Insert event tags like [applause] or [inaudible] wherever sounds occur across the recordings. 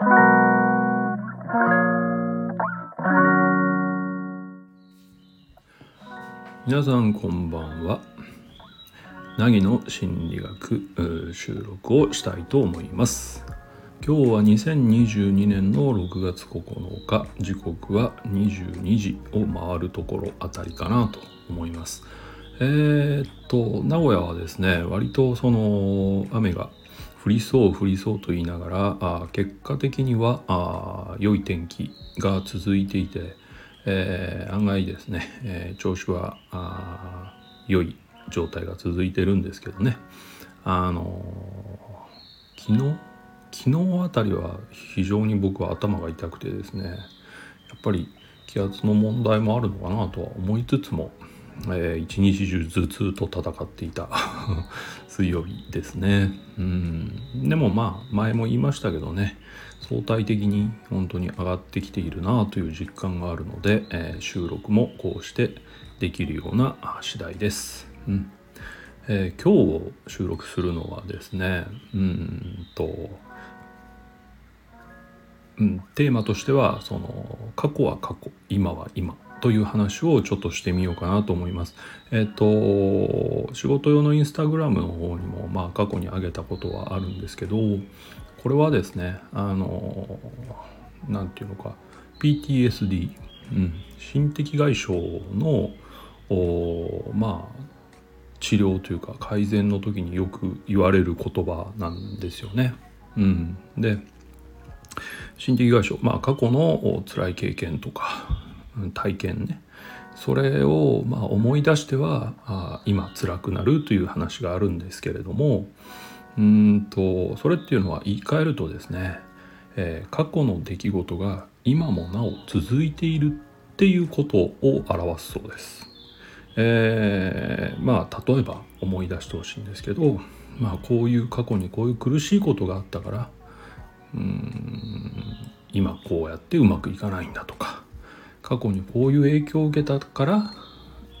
皆さんこんばんは。凪の心理学収録をしたいと思います。今日は2022年の6月9日。時刻は22時を回るところあたりかなと思います。えー、っと名古屋はですね割とその雨が降りそう降りそうと言いながらあ結果的にはあ良い天気が続いていてえー、案外ですね、えー、調子はあ良い状態が続いてるんですけどね。あのー、昨日昨日あたりは非常に僕は頭が痛くてですねやっぱり気圧の問題もあるのかなとは思いつつも、えー、一日中頭痛と戦っていた。[laughs] 水曜日ですね。うん。でもまあ前も言いましたけどね。相対的に本当に上がってきているなという実感があるので、えー、収録もこうしてできるような次第です。うん。えー、今日収録するのはですねうんと、うん、テーマとしてはその過去は過去今は今。という話をちょっとしてみようかなと思います。えっ、と仕事用のインスタグラムの方にもまあ過去に上げたことはあるんですけどこれはですねあの何て言うのか PTSD、うん、心的外傷のまあ治療というか改善の時によく言われる言葉なんですよね。うん、で心的外傷まあ過去の辛い経験とか体験ねそれをま思い出してはあ今辛くなるという話があるんですけれどもうんとそれっていうのは言い換えるとですね、えー、過去の出来事が今もなお続いているっていうことを表すそうです。えー、まあ例えば思い出してほしいんですけど、まあ、こういう過去にこういう苦しいことがあったからうん今こうやってうまくいかないんだとか過去にこういう影響を受けたから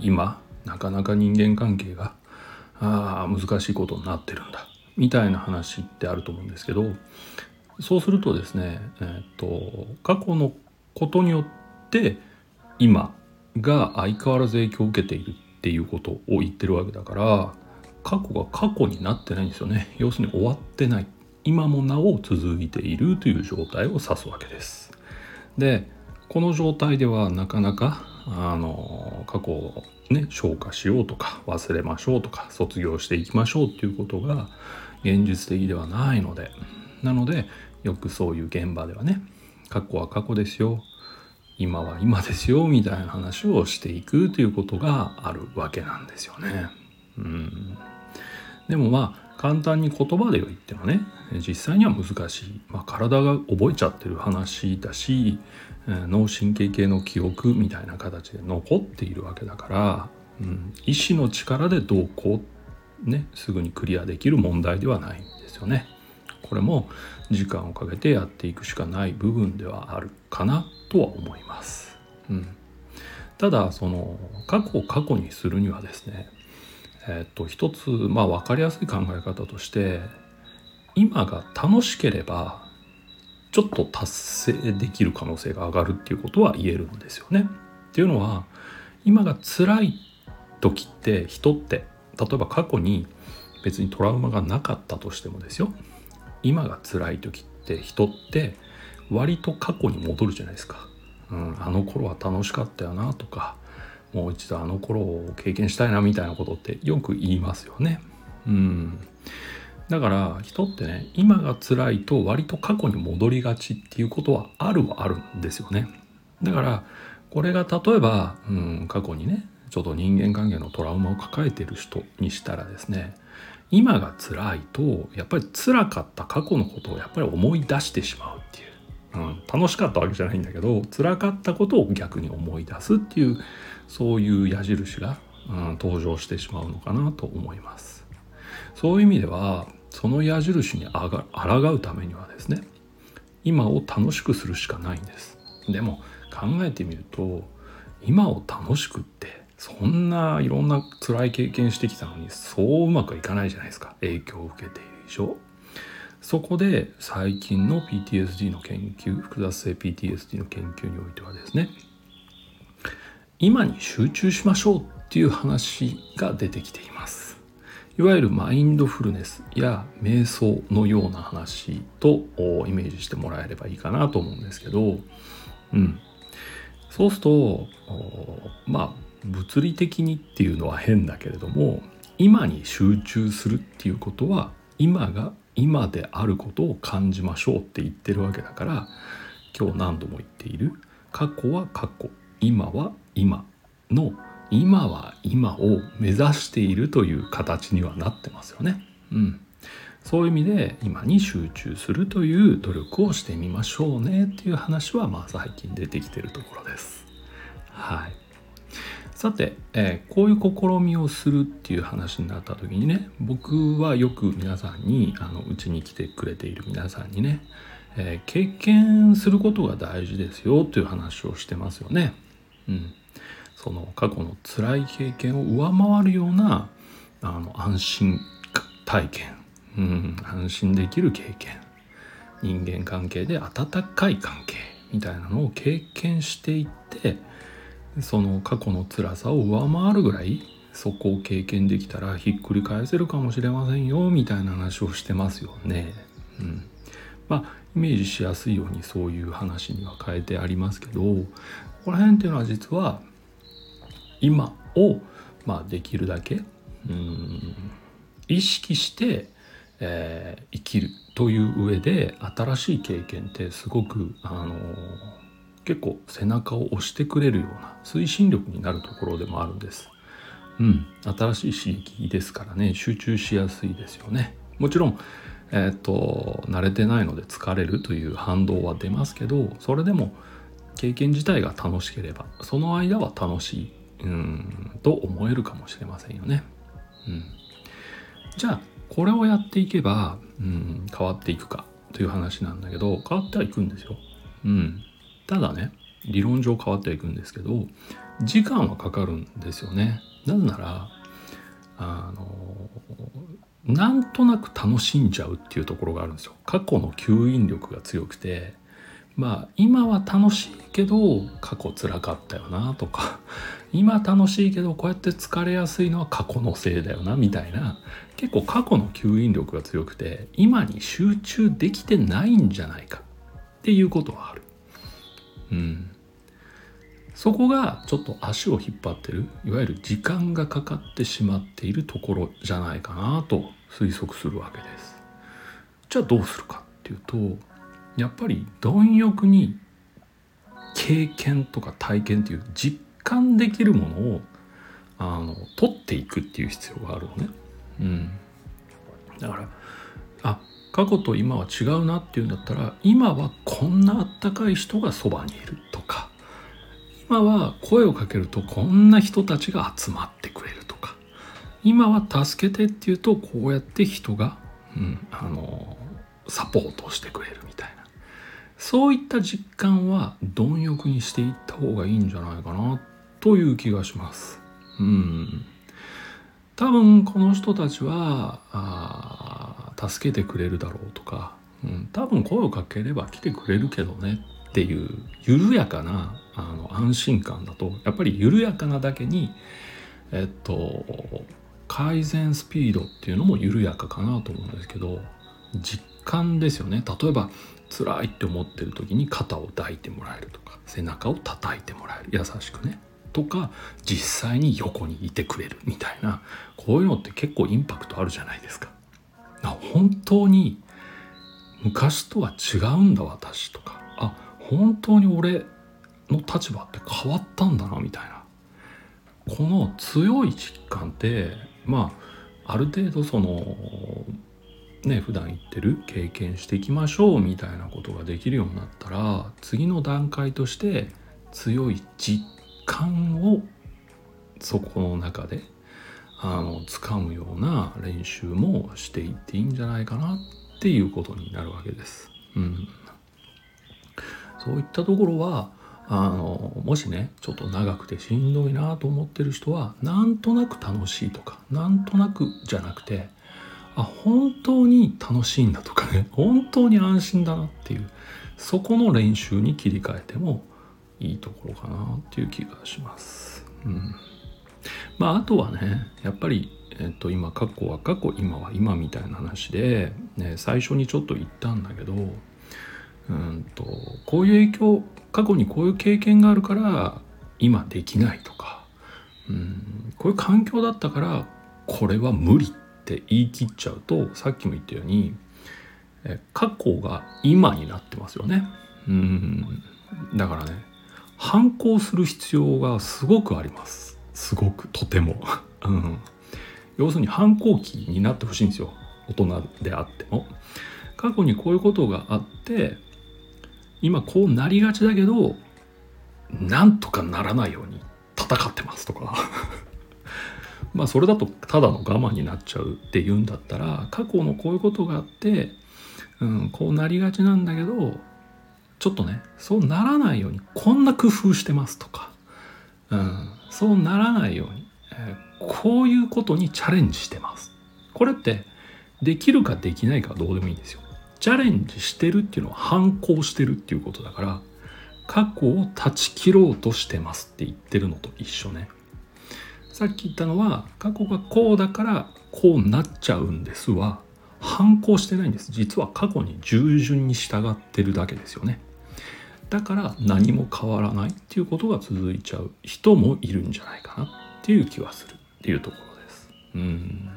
今なかなか人間関係があ難しいことになってるんだ。みたいな話ってあると思うんですけどそうするとですね、えーと、過去のことによって今が相変わらず影響を受けているっていうことを言ってるわけだから過去が過去になってないんですよね。要するに終わってない。今もなお続いているという状態を指すわけです。でこの状態ではなかなかあの過去をね消化しようとか忘れましょうとか卒業していきましょうっていうことが現実的ではないのでなのでよくそういう現場ではね過去は過去ですよ今は今ですよみたいな話をしていくということがあるわけなんですよね。うん、でもまあ簡単に言葉で言ってもね実際には難しい、まあ、体が覚えちゃってる話だし脳神経系の記憶みたいな形で残っているわけだから、うん、意志の力でどうこうねすぐにクリアできる問題ではないんですよね。これも時間をかけてやっていくしかない部分ではあるかなとは思います。うん、ただその過去を過去にするにはですねえっと一つまあ分かりやすい考え方として今が楽しければちょっと達成できる可能性が上がるっていうことは言えるんですよね。っていうのは今が辛い時って人って例えば過去に別にトラウマがなかったとしてもですよ今が辛い時って人って割と過去に戻るじゃないですか、うん、あの頃は楽しかったよなとかもう一度あの頃を経験したいなみたいなことってよく言いますよね。うん、だから人ってね今が辛いと割と過去に戻りがちっていうことはあるはあるんですよね。だからこれが例えば、うん、過去にねちょっと人間関係のトラウマを抱えている人にしたらですね今が辛いとやっぱり辛かった過去のことをやっぱり思い出してしまうっていう、うん、楽しかったわけじゃないんだけど辛かったことを逆に思い出すっていうそういう矢印が、うん、登場してしまうのかなと思います。そういう意味ではその矢印にあが抗うためにはですね今を楽しくするしかないんです。でも考えてみると今を楽しくってそんないろんな辛い経験してきたのにそううまくいかないじゃないですか。影響を受けているでしょそこで最近の PTSD の研究複雑性 PTSD の研究においてはですね今に集中しましょうっていう話が出てきています。いわゆるマインドフルネスや瞑想のような話とイメージしてもらえればいいかなと思うんですけどうん。そうするとまあ物理的にっていうのは変だけれども今に集中するっていうことは今が今であることを感じましょうって言ってるわけだから今日何度も言っている過去は過去今は今の今は今を目指しているという形にはなってますよね。うん、そういう意味で今に集中するという努力をしてみましょうねっていう話はまあ最近出てきてるところです。はい。さて、えー、こういう試みをするっていう話になった時にね僕はよく皆さんにあのうちに来てくれている皆さんにね、えー、経験することが大事ですよという話をしてますよね。うん、その過去の辛い経験を上回るようなあの安心体験、うん、安心できる経験。人間関係で温かい関係みたいなのを経験していってその過去の辛さを上回るぐらいそこを経験できたらひっくり返せるかもしれませんよみたいな話をしてますよね。うん、まあイメージしやすいようにそういう話には変えてありますけどここら辺っていうのは実は今を、まあ、できるだけうん意識して、えー、生きるという上で新しい経験ってすごくあの結構背中を押してくれるような推進力になるところでもあるんです。うん、新しい刺激ですからね集中しやすいですよね。もちろん、えー、っと慣れてないので疲れるという反動は出ますけどそれでも経験自体が楽しければその間は楽しいうんと思えるかもしれませんよね。うん、じゃあこれをやっていけば、うん、変わっていくかという話なんだけど変わってはいくんですよ。うん、ただね理論上変わっていくんですけど時間はかかるんですよね。なぜならあのなんとなく楽しんじゃうっていうところがあるんですよ。過去の吸引力が強くてまあ今は楽しいけど過去つらかったよなとか [laughs] 今楽しいけどこうやって疲れやすいのは過去のせいだよなみたいな結構過去の吸引力が強くて今に集中できてないんじゃないかっていうことはある。うん、そこがちょっと足を引っ張ってるいわゆる時間がかかってしまっているところじゃないかなと推測するわけです。じゃあどうするかっていうとやっぱり貪欲に経験とか体験っていう実感できるものをあの取っていくっていう必要があるのね。うん、だからあ過去と今は違うなっていうんだったら今はこんなあったかい人がそばにいるとか今は声をかけるとこんな人たちが集まってくれるとか今は助けてっていうとこうやって人が、うん、あのサポートしてくれるみたいなそういった実感は貪欲にしていった方がいいんじゃないかなという気がします。うん、多分この人たちはあ助けてくれるだろうとか、うん、多分声をかければ来てくれるけどねっていう緩やかなあの安心感だとやっぱり緩やかなだけにえっと改善スピードっていうのも緩やかかなと思うんですけど実感ですよね。例えば辛いって思ってる時に肩を抱いてもらえるとか背中を叩いてもらえる。優しくね。とか実際に横にいてくれるみたいなこういうのって結構インパクトあるじゃないですか。本当に昔とは違うんだ私とかあ本当に俺の立場って変わったんだなみたいなこの強い実感ってまあある程度そのね普段言ってる経験していきましょうみたいなことができるようになったら次の段階として強い実感をそこの中であの掴むような練習もしていっていいんじゃないかなっていうことになるわけです。うん、そういったところはあのもしねちょっと長くてしんどいなと思ってる人はなんとなく楽しいとかなんとなくじゃなくてあ本当に楽しいんだとかね本当に安心だなっていうそこの練習に切り替えてもいいところかなっていう気がします。うんまあ、あとはねやっぱり、えっと、今過去は過去今は今みたいな話で、ね、最初にちょっと言ったんだけどうんとこういう影響過去にこういう経験があるから今できないとかうんこういう環境だったからこれは無理って言い切っちゃうとさっきも言ったように過去が今になってますよね。うんだからね反抗する必要がすごくあります。すごくとても、[laughs] うん、要するに反抗期になってほしいんですよ。大人であっても。過去にこういうことがあって今こうなりがちだけどなんとかならないように戦ってますとか。[laughs] まあそれだとただの我慢になっちゃうって言うんだったら過去のこういうことがあって、うん、こうなりがちなんだけどちょっとねそうならないようにこんな工夫してますとか、うん、そうならないように、えー、こういうことにチャレンジしてます。これってできるかできないかどうでもいいんですよ。チャレンジしてるっていうのは反抗してるっていうことだから過去を断ち切ろうとしてますって言ってるのと一緒ね。さっき言ったのは過去がこうだからこうなっちゃうんですは反抗してないんです。実は過去に従順に従ってるだけですよね。だから何も変わらないっていうことが続いちゃう人もいるんじゃないかなっていう気はするっていうところです。うん。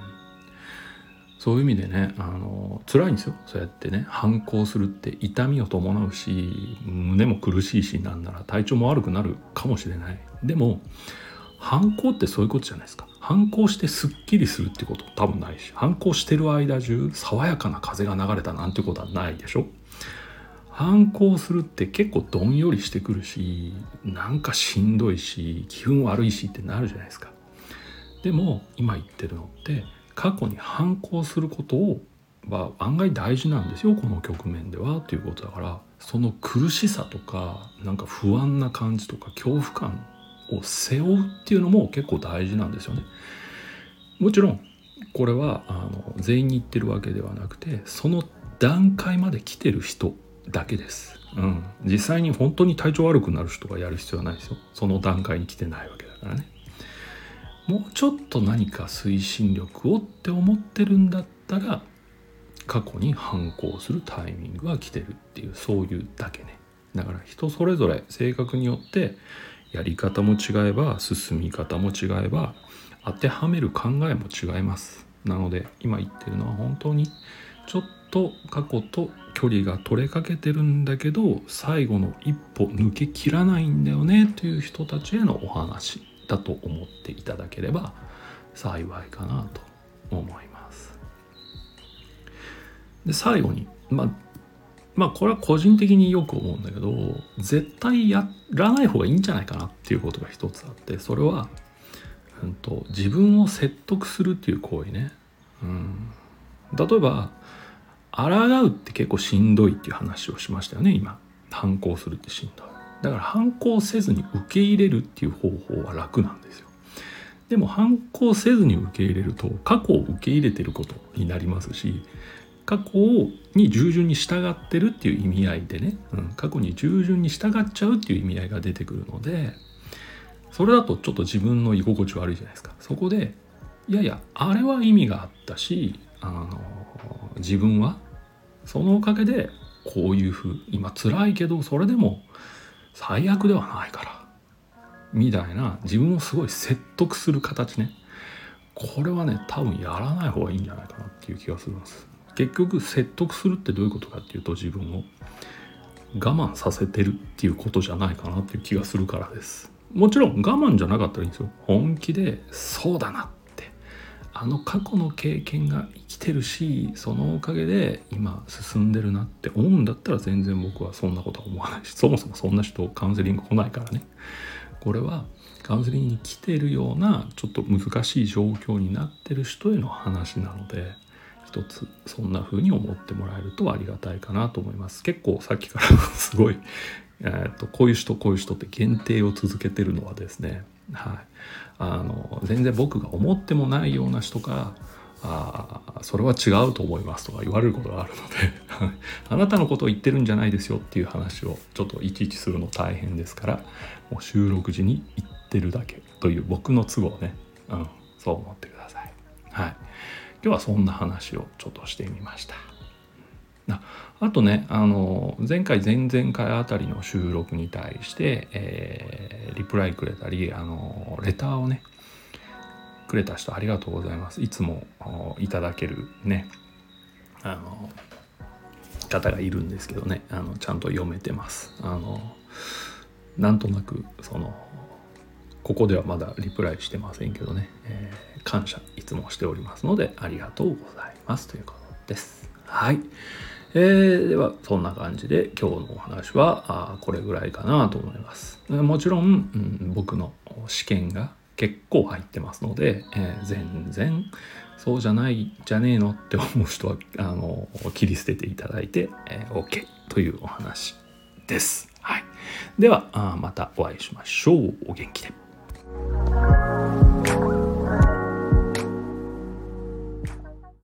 そういう意味でねあの辛いんですよ。そうやってね反抗するって痛みを伴うし胸も苦しいしなんなら体調も悪くなるかもしれない。でも反抗ってそういうことじゃないですか。反抗してすっきりするってこと多分ないし反抗してる間中爽やかな風が流れたなんてことはないでしょ。反抗するって結構どんよりしてくるしなんかしんどいし気分悪いしってなるじゃないですか。でも今言ってるのって過去に反抗することをは案外大事なんですよこの局面ではということだから。その苦しさとかなんか不安な感じとか恐怖感を背負うっていうのも結構大事なんですよね。もちろんこれはあの全員に言ってるわけではなくてその段階まで来てる人だけです。うん、実際に本当に体調悪くなる人がやる必要はないですよ。その段階に来てないわけだからね。もうちょっと何か推進力をって思ってるんだったら過去に反抗するタイミングが来てるっていうそういうだけね。だから人それぞれ性格によってやり方も違えば進み方も違えば当てはめる考えも違います。なので今言ってるのは本当にちょっと過去と距離が取れかけてるんだけど最後の一歩抜けきらないんだよねという人たちへのお話だと思っていただければ幸いかなと思います。で最後にまあまあこれは個人的によく思うんだけど絶対やらない方がいいんじゃないかなっていうことが一つあってそれは、うんと、自分を説得するっていう行為ね。うん、例えば抗うって結構しんどいっていう話をしましたよね今反抗するってしんどいだから反抗せずに受け入れるっていう方法は楽なんですよでも反抗せずに受け入れると過去を受け入れてることになりますし過去に従順に従ってるっていう意味合いでね、うん、過去に従順に従っちゃうっていう意味合いが出てくるのでそれだとちょっと自分の居心地悪いじゃないですかそこでいやいやあれは意味があったしあの自分はそのおかげでこういうふう今辛いけどそれでも最悪ではないからみたいな自分をすごい説得する形ね。これはね多分やらない方がいいんじゃないかなっていう気がするんです。結局説得するってどういうことかっていうと自分を我慢させてるっていうことじゃないかなっていう気がするからです。もちろん我慢じゃなかったらいいんですよ。本気でそうだなっあの過去の経験が生きてるしそのおかげで今進んでるなって思うんだったら全然僕はそんなことは思わないしそもそもそんな人カウンセリング来ないからね。これはカウンセリングに来てるようなちょっと難しい状況になってる人への話なので一つそんな風に思ってもらえるとありがたいかなと思います。結構さっきから [laughs] すごい、えーとこういう人こういう人って限定を続けてるのはですねはい、あの全然僕が思ってもないような人があそれは違うと思いますとか言われることがあるのであなたのことを言ってるんじゃないですよっていう話をちょっといちいちするの大変ですからもう収録時に言ってるだけという僕の都合ね、うん、そう思ってください。はい、今日はそんな話をちょっとしてみました。あとねあの前回前々回あたりの収録に対して、えー、リプライくれたりあのレターをねくれた人ありがとうございますいつもいただけるねあの方がいるんですけどねあのちゃんと読めてますあのなんとなくそのここではまだリプライしてませんけどね、えー、感謝いつもしておりますのでありがとうございますということですはいえー、ではそんな感じで今日のお話はあこれぐらいかなと思いますもちろん、うん、僕の試験が結構入ってますので、えー、全然そうじゃないじゃねえのって思う人はあの切り捨てていただいて、えー、OK というお話です。はい、ではあまたお会いしましょう。お元気で。Oh.